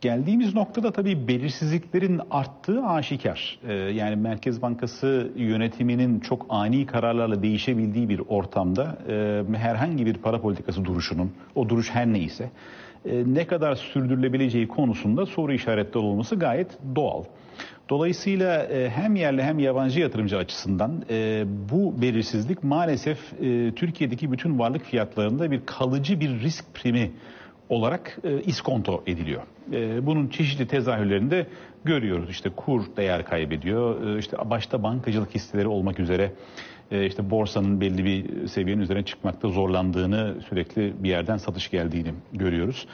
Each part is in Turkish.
Geldiğimiz noktada tabii belirsizliklerin arttığı aşikar. Ee, yani Merkez Bankası yönetiminin çok ani kararlarla değişebildiği bir ortamda e, herhangi bir para politikası duruşunun, o duruş her neyse e, ne kadar sürdürülebileceği konusunda soru işaretleri olması gayet doğal. Dolayısıyla e, hem yerli hem yabancı yatırımcı açısından e, bu belirsizlik maalesef e, Türkiye'deki bütün varlık fiyatlarında bir kalıcı bir risk primi olarak e, iskonto ediliyor. E, bunun çeşitli tezahürlerini de görüyoruz. İşte kur değer kaybediyor. E, işte başta bankacılık hisseleri olmak üzere e, işte borsanın belli bir seviyenin üzerine çıkmakta zorlandığını sürekli bir yerden satış geldiğini görüyoruz.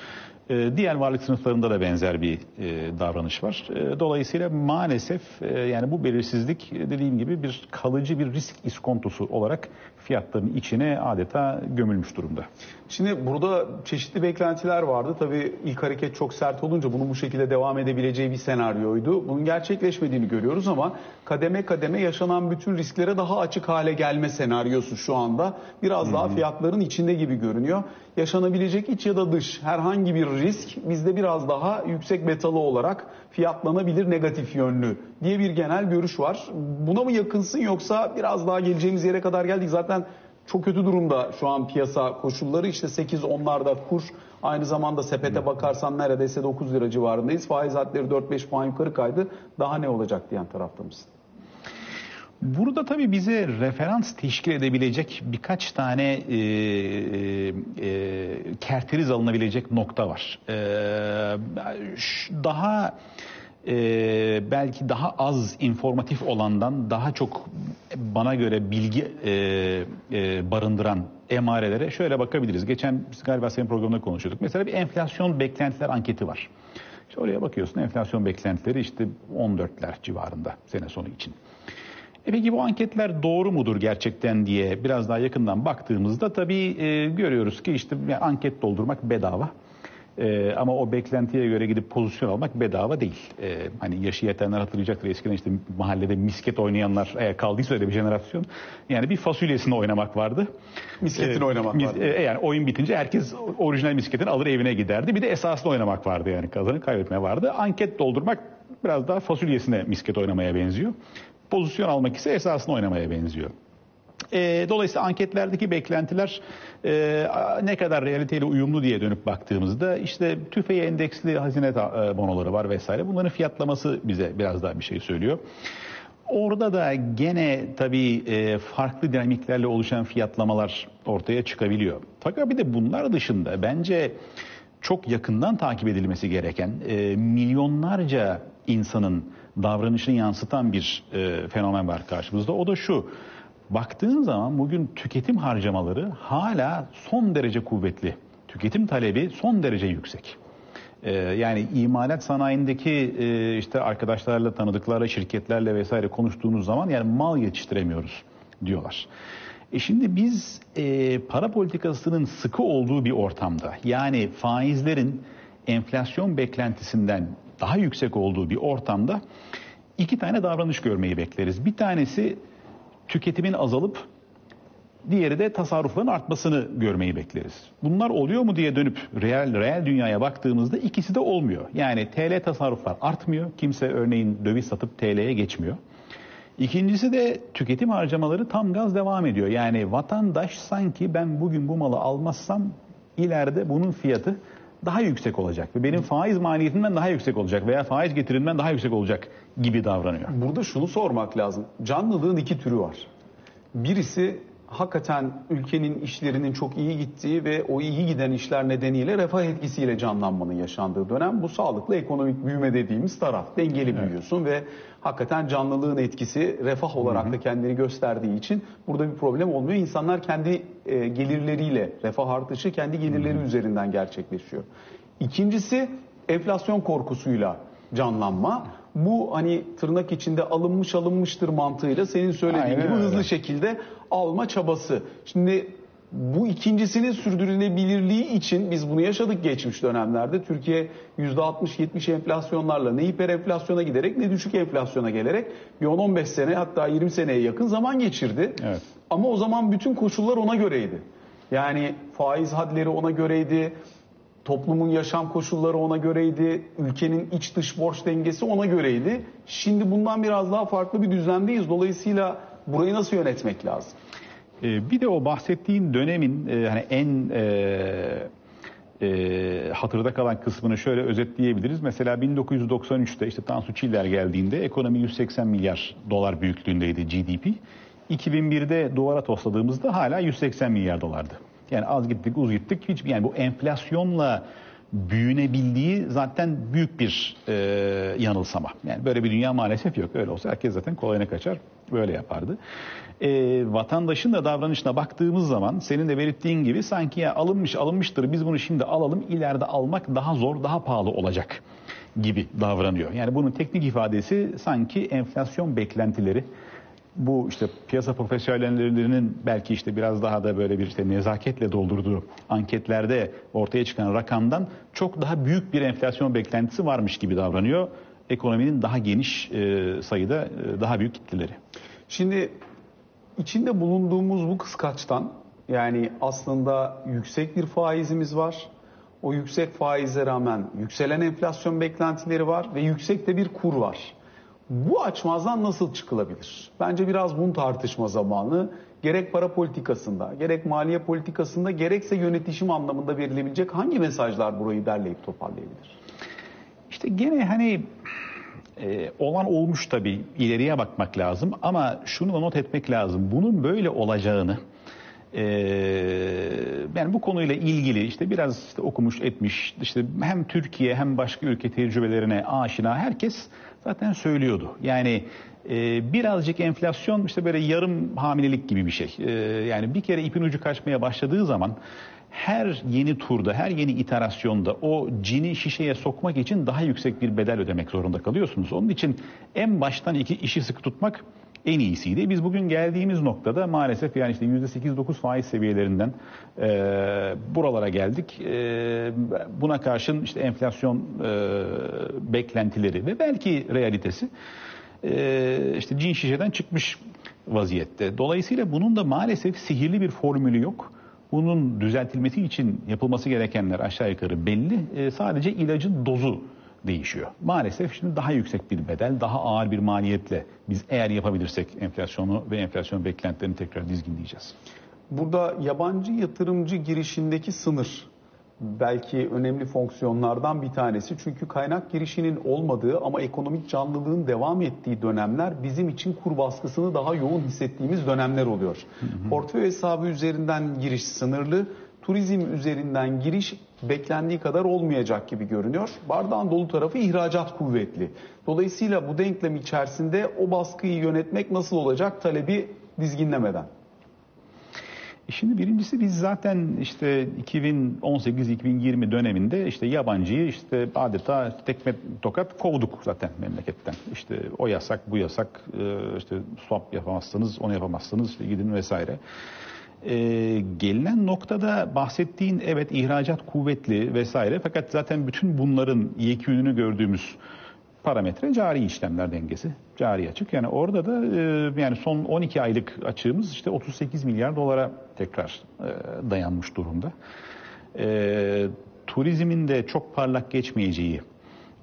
E, diğer varlık sınıflarında da benzer bir e, davranış var. E, dolayısıyla maalesef e, yani bu belirsizlik dediğim gibi bir kalıcı bir risk iskontosu olarak fiyatların içine adeta gömülmüş durumda. Şimdi burada çeşitli beklentiler vardı. Tabii ilk hareket çok sert olunca bunun bu şekilde devam edebileceği bir senaryoydu. Bunun gerçekleşmediğini görüyoruz ama kademe kademe yaşanan bütün risklere daha açık hale gelme senaryosu şu anda. Biraz daha fiyatların içinde gibi görünüyor. Yaşanabilecek iç ya da dış herhangi bir risk bizde biraz daha yüksek betalı olarak fiyatlanabilir negatif yönlü diye bir genel görüş var. Buna mı yakınsın yoksa biraz daha geleceğimiz yere kadar geldik. Zaten çok kötü durumda şu an piyasa koşulları. İşte 8-10'larda kur. Aynı zamanda sepete bakarsan neredeyse 9 lira civarındayız. Faiz hatları 4-5 puan yukarı kaydı. Daha ne olacak diyen tarafta mısın? Burada tabii bize referans teşkil edebilecek birkaç tane e, e, kerteriz alınabilecek nokta var. E, daha e, belki daha az informatif olandan daha çok bana göre bilgi e, e, barındıran emarelere şöyle bakabiliriz. Geçen galiba senin programında konuşuyorduk. Mesela bir enflasyon beklentiler anketi var. İşte oraya bakıyorsun enflasyon beklentileri işte 14'ler civarında sene sonu için. E peki bu anketler doğru mudur gerçekten diye biraz daha yakından baktığımızda tabii e, görüyoruz ki işte yani anket doldurmak bedava. E, ama o beklentiye göre gidip pozisyon almak bedava değil. E, hani yaşı yetenler hatırlayacaktır eskiden işte mahallede misket oynayanlar eğer kaldıysa öyle bir jenerasyon. Yani bir fasulyesini oynamak vardı. Misketini E, oynamak mis- vardı. e, yani oyun bitince herkes orijinal misketini alır evine giderdi. Bir de esaslı oynamak vardı yani kazanıp kaybetme vardı. Anket doldurmak biraz daha fasulyesine misket oynamaya benziyor. Pozisyon almak ise esasını oynamaya benziyor. E, dolayısıyla anketlerdeki beklentiler e, ne kadar realiteyle uyumlu diye dönüp baktığımızda işte tüfeği endeksli hazine e, bonoları var vesaire. Bunların fiyatlaması bize biraz daha bir şey söylüyor. Orada da gene tabii e, farklı dinamiklerle oluşan fiyatlamalar ortaya çıkabiliyor. Fakat bir de bunlar dışında bence çok yakından takip edilmesi gereken e, milyonlarca insanın davranışını yansıtan bir e, fenomen var karşımızda. O da şu. Baktığın zaman bugün tüketim harcamaları hala son derece kuvvetli. Tüketim talebi son derece yüksek. Ee, yani imalat sanayindeki e, işte arkadaşlarla, tanıdıklarla, şirketlerle vesaire konuştuğunuz zaman yani mal yetiştiremiyoruz diyorlar. E şimdi biz e, para politikasının sıkı olduğu bir ortamda yani faizlerin enflasyon beklentisinden daha yüksek olduğu bir ortamda iki tane davranış görmeyi bekleriz. Bir tanesi tüketimin azalıp diğeri de tasarrufların artmasını görmeyi bekleriz. Bunlar oluyor mu diye dönüp reel reel dünyaya baktığımızda ikisi de olmuyor. Yani TL tasarruflar artmıyor. Kimse örneğin döviz satıp TL'ye geçmiyor. İkincisi de tüketim harcamaları tam gaz devam ediyor. Yani vatandaş sanki ben bugün bu malı almazsam ileride bunun fiyatı daha yüksek olacak ve benim faiz maliyetimden daha yüksek olacak veya faiz getirimden daha yüksek olacak gibi davranıyor. Burada şunu sormak lazım. Canlılığın iki türü var. Birisi hakikaten ülkenin işlerinin çok iyi gittiği ve o iyi giden işler nedeniyle refah etkisiyle canlanmanın yaşandığı dönem. Bu sağlıklı ekonomik büyüme dediğimiz taraf. Dengeli büyüyorsun ve hakikaten canlılığın etkisi refah olarak da kendini gösterdiği için burada bir problem olmuyor. İnsanlar kendi e, gelirleriyle refah artışı kendi gelirleri üzerinden gerçekleşiyor. İkincisi enflasyon korkusuyla canlanma. Bu hani tırnak içinde alınmış alınmıştır mantığıyla senin söylediğin Aynen gibi öyle. hızlı şekilde alma çabası. Şimdi bu ikincisinin sürdürülebilirliği için biz bunu yaşadık geçmiş dönemlerde. Türkiye %60-70 enflasyonlarla ne hiper enflasyona giderek ne düşük enflasyona gelerek bir 10-15 sene hatta 20 seneye yakın zaman geçirdi. Evet. Ama o zaman bütün koşullar ona göreydi. Yani faiz hadleri ona göreydi. toplumun yaşam koşulları ona göreydi, ülkenin iç dış borç dengesi ona göreydi. Şimdi bundan biraz daha farklı bir düzlemdeyiz. Dolayısıyla burayı nasıl yönetmek lazım? Ee, bir de o bahsettiğin dönemin e, hani en e, e, hatırda kalan kısmını şöyle özetleyebiliriz. Mesela 1993'te işte Tansu Çiller geldiğinde ekonomi 180 milyar dolar büyüklüğündeydi GDP. 2001'de duvara tosladığımızda hala 180 milyar dolardı. Yani az gittik uz gittik hiç yani bu enflasyonla büyünebildiği zaten büyük bir e, yanılsama. Yani böyle bir dünya maalesef yok. Öyle olsa herkes zaten kolayına kaçar. Böyle yapardı. E, vatandaşın da davranışına baktığımız zaman senin de belirttiğin gibi sanki ya alınmış alınmıştır biz bunu şimdi alalım ileride almak daha zor daha pahalı olacak gibi davranıyor. Yani bunun teknik ifadesi sanki enflasyon beklentileri bu işte piyasa profesyonellerinin belki işte biraz daha da böyle bir işte nezaketle doldurduğu anketlerde ortaya çıkan rakamdan çok daha büyük bir enflasyon beklentisi varmış gibi davranıyor. Ekonominin daha geniş e, sayıda e, daha büyük kitleleri. Şimdi içinde bulunduğumuz bu kıskaçtan yani aslında yüksek bir faizimiz var. O yüksek faize rağmen yükselen enflasyon beklentileri var ve yüksek de bir kur var. Bu açmazdan nasıl çıkılabilir? Bence biraz bunu tartışma zamanı. Gerek para politikasında, gerek maliye politikasında, gerekse yönetişim anlamında verilebilecek hangi mesajlar burayı derleyip toparlayabilir? İşte gene hani e, olan olmuş tabii ileriye bakmak lazım ama şunu da not etmek lazım. Bunun böyle olacağını yani bu konuyla ilgili işte biraz işte okumuş etmiş işte hem Türkiye hem başka ülke tecrübelerine aşina herkes zaten söylüyordu. Yani e, birazcık enflasyon işte böyle yarım hamilelik gibi bir şey. E, yani bir kere ipin ucu kaçmaya başladığı zaman her yeni turda, her yeni iterasyonda o cini şişeye sokmak için daha yüksek bir bedel ödemek zorunda kalıyorsunuz. Onun için en baştan iki işi sıkı tutmak en iyisiydi. Biz bugün geldiğimiz noktada maalesef yani işte %8-9 faiz seviyelerinden e, buralara geldik. E, buna karşın işte enflasyon e, beklentileri ve belki realitesi e, işte cin şişeden çıkmış vaziyette. Dolayısıyla bunun da maalesef sihirli bir formülü yok. Bunun düzeltilmesi için yapılması gerekenler aşağı yukarı belli. E, sadece ilacın dozu değişiyor. Maalesef şimdi daha yüksek bir bedel, daha ağır bir maliyetle biz eğer yapabilirsek enflasyonu ve enflasyon beklentilerini tekrar dizginleyeceğiz. Burada yabancı yatırımcı girişindeki sınır belki önemli fonksiyonlardan bir tanesi. Çünkü kaynak girişinin olmadığı ama ekonomik canlılığın devam ettiği dönemler bizim için kur baskısını daha yoğun hissettiğimiz dönemler oluyor. Hı hı. Portföy hesabı üzerinden giriş sınırlı, turizm üzerinden giriş beklendiği kadar olmayacak gibi görünüyor. Bardağın dolu tarafı ihracat kuvvetli. Dolayısıyla bu denklem içerisinde o baskıyı yönetmek nasıl olacak talebi dizginlemeden. E şimdi birincisi biz zaten işte 2018-2020 döneminde işte yabancıyı işte adeta tekme tokat kovduk zaten memleketten. İşte o yasak, bu yasak, e, işte swap yapamazsınız, onu yapamazsınız, işte gidin vesaire. Ee, gelinen noktada bahsettiğin evet ihracat kuvvetli vesaire fakat zaten bütün bunların yekününü gördüğümüz parametre cari işlemler dengesi. Cari açık. Yani orada da e, yani son 12 aylık açığımız işte 38 milyar dolara tekrar e, dayanmış durumda. E, turizmin de çok parlak geçmeyeceği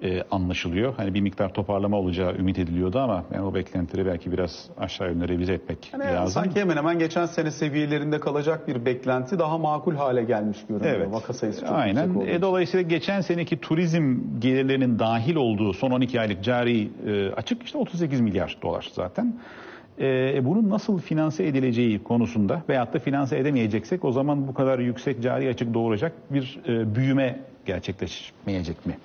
e, anlaşılıyor. Hani bir miktar toparlama olacağı ümit ediliyordu ama yani o beklentileri belki biraz aşağı yönlü revize etmek yani lazım. Sanki hemen hemen geçen sene seviyelerinde kalacak bir beklenti daha makul hale gelmiş görünüyor. Evet. Vaka sayısı çok Aynen. yüksek E, dolayısıyla geçen seneki turizm gelirlerinin dahil olduğu son 12 aylık cari e, açık işte 38 milyar dolar zaten. E, bunun nasıl finanse edileceği konusunda veyahut da finanse edemeyeceksek o zaman bu kadar yüksek cari açık doğuracak bir e, büyüme gerçekleşmeyecek mi?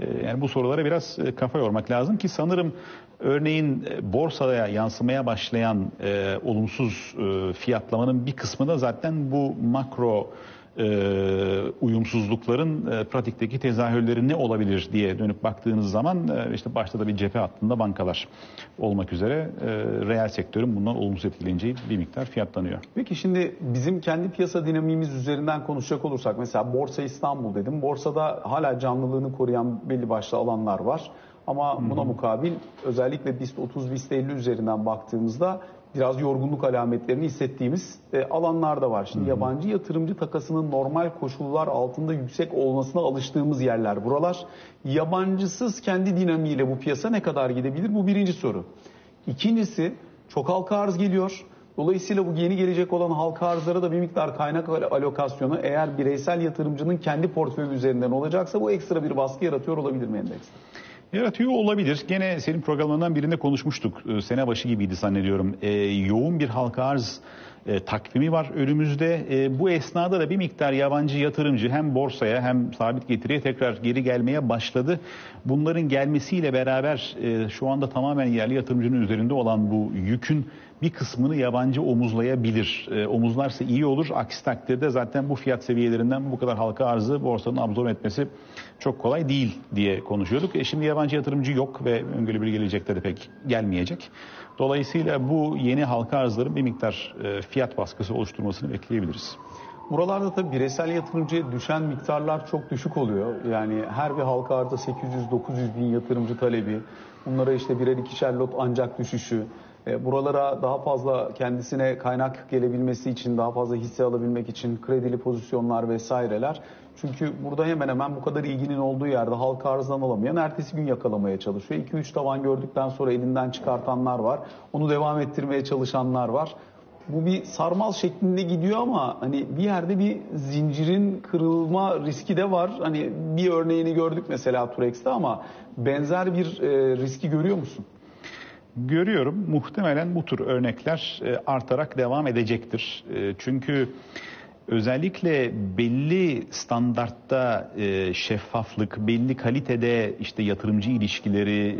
Ee, yani bu sorulara biraz e, kafa yormak lazım ki sanırım örneğin e, borsaya yansımaya başlayan e, olumsuz e, fiyatlamanın bir kısmı da zaten bu makro e, uyumsuzlukların e, pratikteki tezahürleri ne olabilir diye dönüp baktığınız zaman e, işte başta da bir cephe hattında bankalar olmak üzere e, reel sektörün bundan olumsuz etkileneceği bir miktar fiyatlanıyor. Peki şimdi bizim kendi piyasa dinamiğimiz üzerinden konuşacak olursak mesela Borsa İstanbul dedim. Borsada hala canlılığını koruyan belli başlı alanlar var. Ama buna mukabil özellikle BIST 30, BIST 50 üzerinden baktığımızda biraz yorgunluk alametlerini hissettiğimiz e, alanlar da var. Şimdi yabancı yatırımcı takasının normal koşullar altında yüksek olmasına alıştığımız yerler buralar. Yabancısız kendi dinamiğiyle bu piyasa ne kadar gidebilir? Bu birinci soru. İkincisi çok halka arz geliyor. Dolayısıyla bu yeni gelecek olan halka arzlara da bir miktar kaynak alokasyonu eğer bireysel yatırımcının kendi portföyü üzerinden olacaksa bu ekstra bir baskı yaratıyor olabilir mi endekste? Yaratıyor olabilir. Gene senin programlarından birinde konuşmuştuk. Ee, Sene başı gibiydi zannediyorum. Ee, yoğun bir halka arz e, takvimi var önümüzde. E, bu esnada da bir miktar yabancı yatırımcı hem borsaya hem sabit getiriye tekrar geri gelmeye başladı. Bunların gelmesiyle beraber e, şu anda tamamen yerli yatırımcının üzerinde olan bu yükün bir kısmını yabancı omuzlayabilir. E, omuzlarsa iyi olur. Aksi takdirde zaten bu fiyat seviyelerinden bu kadar halka arzı borsanın absorbe etmesi çok kolay değil diye konuşuyorduk. E şimdi yabancı yatırımcı yok ve öngörülü bir gelecekte de pek gelmeyecek. Dolayısıyla bu yeni halka arzların bir miktar e, fiyat baskısı oluşturmasını bekleyebiliriz. Buralarda tabii bireysel yatırımcıya düşen miktarlar çok düşük oluyor. Yani her bir halka arzda 800-900 bin yatırımcı talebi. Bunlara işte birer ikişer lot ancak düşüşü. E, buralara daha fazla kendisine kaynak gelebilmesi için, daha fazla hisse alabilmek için kredili pozisyonlar vesaireler. Çünkü burada hemen hemen bu kadar ilginin olduğu yerde halka arzdan alamayan ertesi gün yakalamaya çalışıyor. 2-3 tavan gördükten sonra elinden çıkartanlar var. Onu devam ettirmeye çalışanlar var. Bu bir sarmal şeklinde gidiyor ama hani bir yerde bir zincirin kırılma riski de var. Hani bir örneğini gördük mesela Turex'te ama benzer bir e, riski görüyor musun? Görüyorum. Muhtemelen bu tür örnekler e, artarak devam edecektir. E, çünkü özellikle belli standartta e, şeffaflık, belli kalitede işte yatırımcı ilişkileri,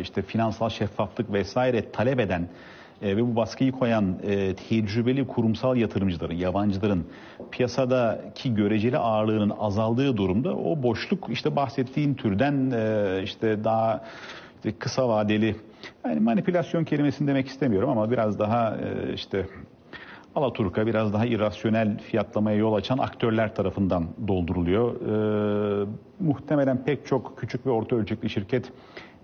işte finansal şeffaflık vesaire talep eden ve bu baskıyı koyan tecrübeli kurumsal yatırımcıların, yabancıların piyasadaki göreceli ağırlığının azaldığı durumda o boşluk işte bahsettiğin türden işte daha kısa vadeli yani manipülasyon kelimesini demek istemiyorum ama biraz daha e, işte Alaturka biraz daha irrasyonel fiyatlamaya yol açan aktörler tarafından dolduruluyor. E, muhtemelen pek çok küçük ve orta ölçekli şirket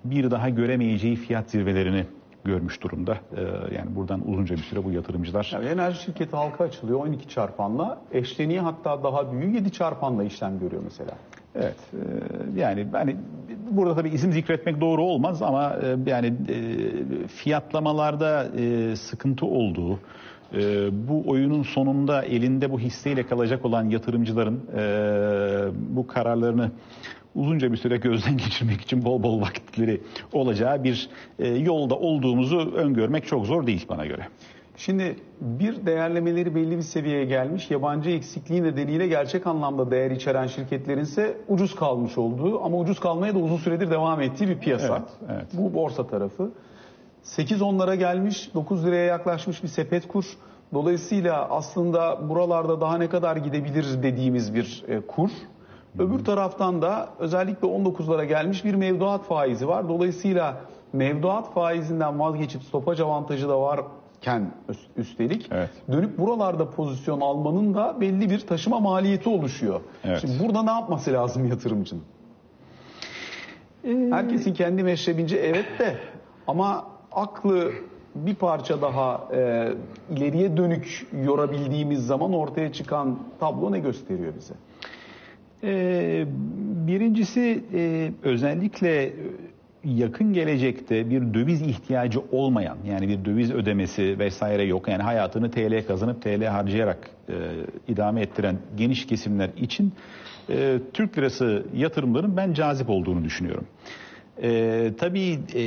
bir daha göremeyeceği fiyat zirvelerini görmüş durumda. E, yani buradan uzunca bir süre bu yatırımcılar... Yani enerji şirketi halka açılıyor 12 çarpanla. Eşleniği hatta daha büyük 7 çarpanla işlem görüyor mesela. Evet e, yani hani burada tabii isim zikretmek doğru olmaz ama e, yani e, fiyatlamalarda sıkıntı olduğu bu oyunun sonunda elinde bu hisseyle kalacak olan yatırımcıların bu kararlarını uzunca bir süre gözden geçirmek için bol bol vakitleri olacağı bir yolda olduğumuzu öngörmek çok zor değil bana göre. Şimdi bir değerlemeleri belli bir seviyeye gelmiş, yabancı eksikliği nedeniyle gerçek anlamda değer içeren şirketlerin ise ucuz kalmış olduğu ama ucuz kalmaya da uzun süredir devam ettiği bir piyasa. Evet, evet. Bu borsa tarafı. 8-10'lara gelmiş, 9 liraya yaklaşmış bir sepet kur. Dolayısıyla aslında buralarda daha ne kadar gidebilir dediğimiz bir e, kur. Öbür taraftan da özellikle 19'lara gelmiş bir mevduat faizi var. Dolayısıyla mevduat faizinden vazgeçip stopaj avantajı da var ken üstelik evet. dönüp buralarda pozisyon almanın da belli bir taşıma maliyeti oluşuyor. Evet. Şimdi burada ne yapması lazım yatırımcının? Ee... Herkesin kendi meşrebince evet de ama aklı bir parça daha e, ileriye dönük yorabildiğimiz zaman ortaya çıkan tablo ne gösteriyor bize? Ee, birincisi e, özellikle yakın gelecekte bir döviz ihtiyacı olmayan yani bir döviz ödemesi vesaire yok. Yani hayatını TL kazanıp TL harcayarak e, idame ettiren geniş kesimler için e, Türk lirası yatırımların ben cazip olduğunu düşünüyorum. E, tabii e,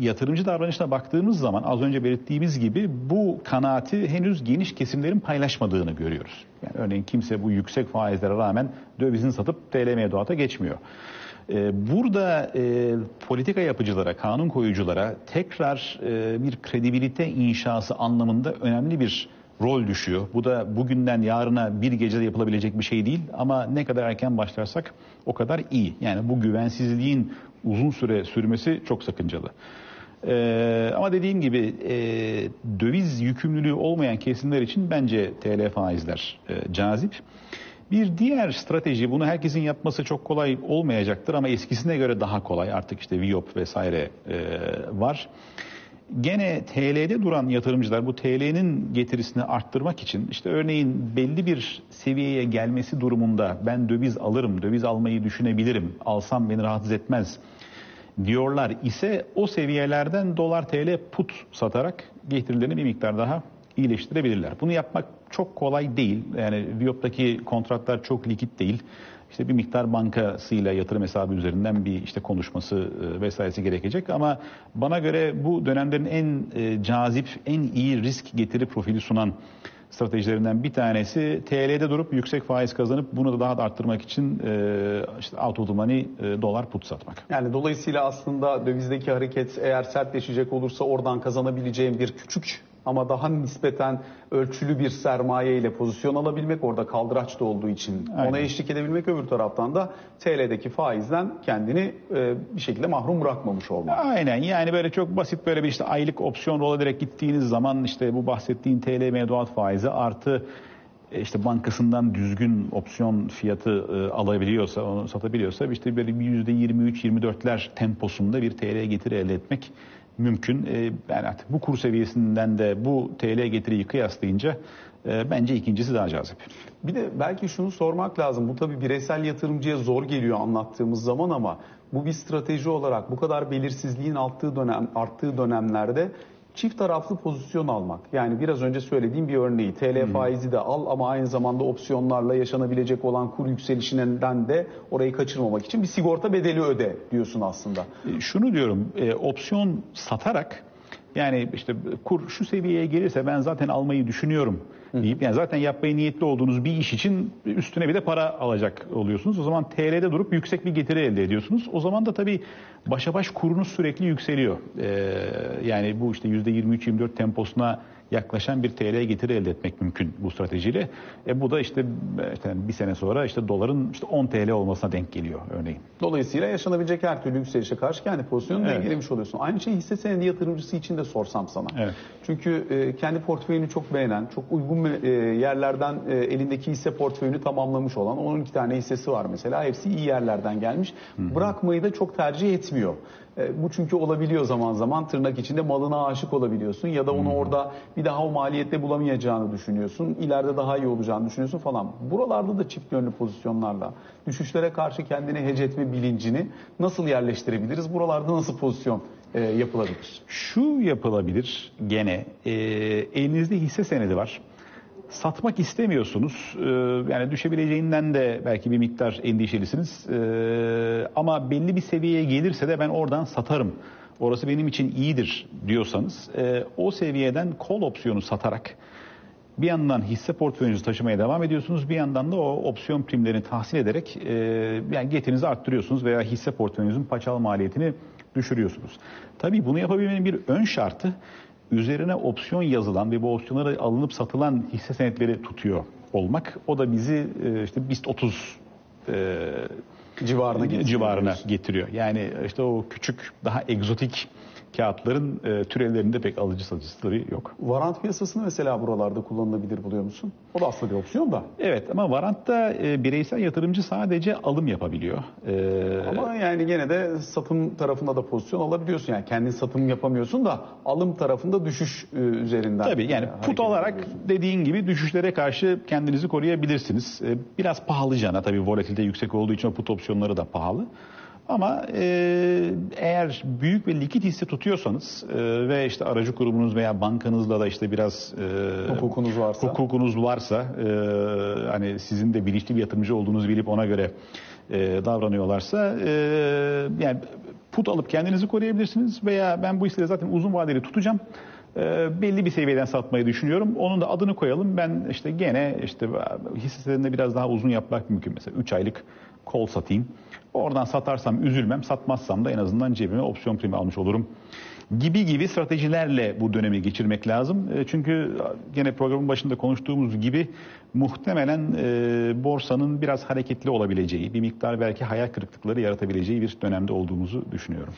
yatırımcı davranışına baktığımız zaman az önce belirttiğimiz gibi bu kanaati henüz geniş kesimlerin paylaşmadığını görüyoruz. Yani örneğin kimse bu yüksek faizlere rağmen dövizini satıp TL mevduata geçmiyor. Ee, burada e, politika yapıcılara, kanun koyuculara tekrar e, bir kredibilite inşası anlamında önemli bir rol düşüyor. Bu da bugünden yarına bir gecede yapılabilecek bir şey değil ama ne kadar erken başlarsak o kadar iyi. Yani bu güvensizliğin uzun süre sürmesi çok sakıncalı. Ee, ama dediğim gibi e, döviz yükümlülüğü olmayan kesimler için bence TL faizler e, cazip. Bir diğer strateji bunu herkesin yapması çok kolay olmayacaktır ama eskisine göre daha kolay artık işte Viop vesaire e, var. Gene TL'de duran yatırımcılar bu TL'nin getirisini arttırmak için işte örneğin belli bir seviyeye gelmesi durumunda ben döviz alırım, döviz almayı düşünebilirim, alsam beni rahatsız etmez diyorlar ise o seviyelerden dolar TL put satarak getirilerini bir miktar daha iyileştirebilirler. Bunu yapmak çok kolay değil. Yani Viyop'taki kontratlar çok likit değil. İşte bir miktar bankasıyla yatırım hesabı üzerinden bir işte konuşması e, vesairesi gerekecek ama bana göre bu dönemlerin en e, cazip, en iyi risk getiri profili sunan stratejilerinden bir tanesi TL'de durup yüksek faiz kazanıp bunu da daha da arttırmak için e, işte out of the money e, dolar put satmak. Yani dolayısıyla aslında dövizdeki hareket eğer sertleşecek olursa oradan kazanabileceğim bir küçük ama daha nispeten ölçülü bir sermaye ile pozisyon alabilmek orada kaldıraçta olduğu için Aynen. ona eşlik edebilmek öbür taraftan da TL'deki faizden kendini e, bir şekilde mahrum bırakmamış olmak. Aynen yani böyle çok basit böyle bir işte aylık opsiyon rol ederek gittiğiniz zaman işte bu bahsettiğin TL mevduat faizi artı e, işte bankasından düzgün opsiyon fiyatı e, alabiliyorsa, onu satabiliyorsa işte böyle bir yüzde 23-24'ler temposunda bir TL getiri elde etmek mümkün. E, yani artık bu kur seviyesinden de bu TL getiriyi kıyaslayınca e, bence ikincisi daha cazip. Bir de belki şunu sormak lazım. Bu tabii bireysel yatırımcıya zor geliyor anlattığımız zaman ama bu bir strateji olarak bu kadar belirsizliğin arttığı dönem arttığı dönemlerde çift taraflı pozisyon almak. Yani biraz önce söylediğim bir örneği. TL faizi de al ama aynı zamanda opsiyonlarla yaşanabilecek olan kur yükselişinden de orayı kaçırmamak için bir sigorta bedeli öde diyorsun aslında. E, Şunu diyorum, e, opsiyon satarak yani işte kur şu seviyeye gelirse ben zaten almayı düşünüyorum deyip yani zaten yapmayı niyetli olduğunuz bir iş için üstüne bir de para alacak oluyorsunuz. O zaman TL'de durup yüksek bir getiri elde ediyorsunuz. O zaman da tabii başa baş kurunuz sürekli yükseliyor. E, yani bu işte %23-24 temposuna yaklaşan bir TL getiri elde etmek mümkün bu stratejiyle. E bu da işte, işte bir sene sonra işte doların işte 10 TL olmasına denk geliyor örneğin. Dolayısıyla yaşanabilecek her türlü yükselişe karşı kendi pozisyonunu Evet. dengelemiş oluyorsun. Aynı şeyi hisse senedi yatırımcısı için de sorsam sana. Evet. Çünkü e, kendi portföyünü çok beğenen, çok uygun e, yerlerden e, elindeki hisse portföyünü tamamlamış olan 12 tane hissesi var mesela. Hepsi iyi yerlerden gelmiş. Bırakmayı da çok tercih etmiyor. E, bu çünkü olabiliyor zaman zaman tırnak içinde malına aşık olabiliyorsun ya da onu orada bir daha o maliyette bulamayacağını düşünüyorsun. İleride daha iyi olacağını düşünüyorsun falan. Buralarda da çift yönlü pozisyonlarla düşüşlere karşı kendini hece etme bilincini nasıl yerleştirebiliriz? Buralarda nasıl pozisyon e, yapılabilir? Şu yapılabilir gene e, elinizde hisse senedi var. Satmak istemiyorsunuz. E, yani düşebileceğinden de belki bir miktar endişelisiniz. E, ama belli bir seviyeye gelirse de ben oradan satarım. Orası benim için iyidir diyorsanız e, o seviyeden kol opsiyonu satarak bir yandan hisse portföyünüzü taşımaya devam ediyorsunuz. Bir yandan da o opsiyon primlerini tahsil ederek e, yani getirinizi arttırıyorsunuz veya hisse portföyünüzün paçal maliyetini düşürüyorsunuz. Tabii bunu yapabilmenin bir ön şartı üzerine opsiyon yazılan ve bu opsiyonlara alınıp satılan hisse senetleri tutuyor olmak. O da bizi e, işte BIST 30 e, Civarına getiriyor civarına getiriyor. Yani işte o küçük daha egzotik kağıtların e, türevlerinde pek alıcı satıcıları yok. Varant piyasasını mesela buralarda kullanılabilir buluyor musun? O da aslında bir opsiyon da. Evet ama varantta e, bireysel yatırımcı sadece alım yapabiliyor. E, Ama yani gene de satım tarafında da pozisyon alabiliyorsun. Yani kendin satım yapamıyorsun da alım tarafında düşüş e, üzerinden. Tabii yani e, put olarak dediğin gibi düşüşlere karşı kendinizi koruyabilirsiniz. E, Biraz pahalı cana tabii volatilite yüksek olduğu için o put opsiyonları da pahalı. Ama e, eğer büyük ve likit hisse tutuyorsanız e, ve işte aracı kurumunuz veya bankanızla da işte biraz e, Hukukunuz varsa. hukukunuz varsa e, hani sizin de bilinçli bir yatırımcı olduğunuzu bilip ona göre e, davranıyorlarsa e, yani put alıp kendinizi koruyabilirsiniz veya ben bu hisseleri zaten uzun vadeli tutacağım. E, belli bir seviyeden satmayı düşünüyorum. Onun da adını koyalım. Ben işte gene işte hisselerinde biraz daha uzun yapmak mümkün. Mesela 3 aylık kol satayım. Oradan satarsam üzülmem, satmazsam da en azından cebime opsiyon primi almış olurum gibi gibi stratejilerle bu dönemi geçirmek lazım. E, Çünkü gene programın başında konuştuğumuz gibi muhtemelen e, borsanın biraz hareketli olabileceği, bir miktar belki hayal kırıklıkları yaratabileceği bir dönemde olduğumuzu düşünüyorum.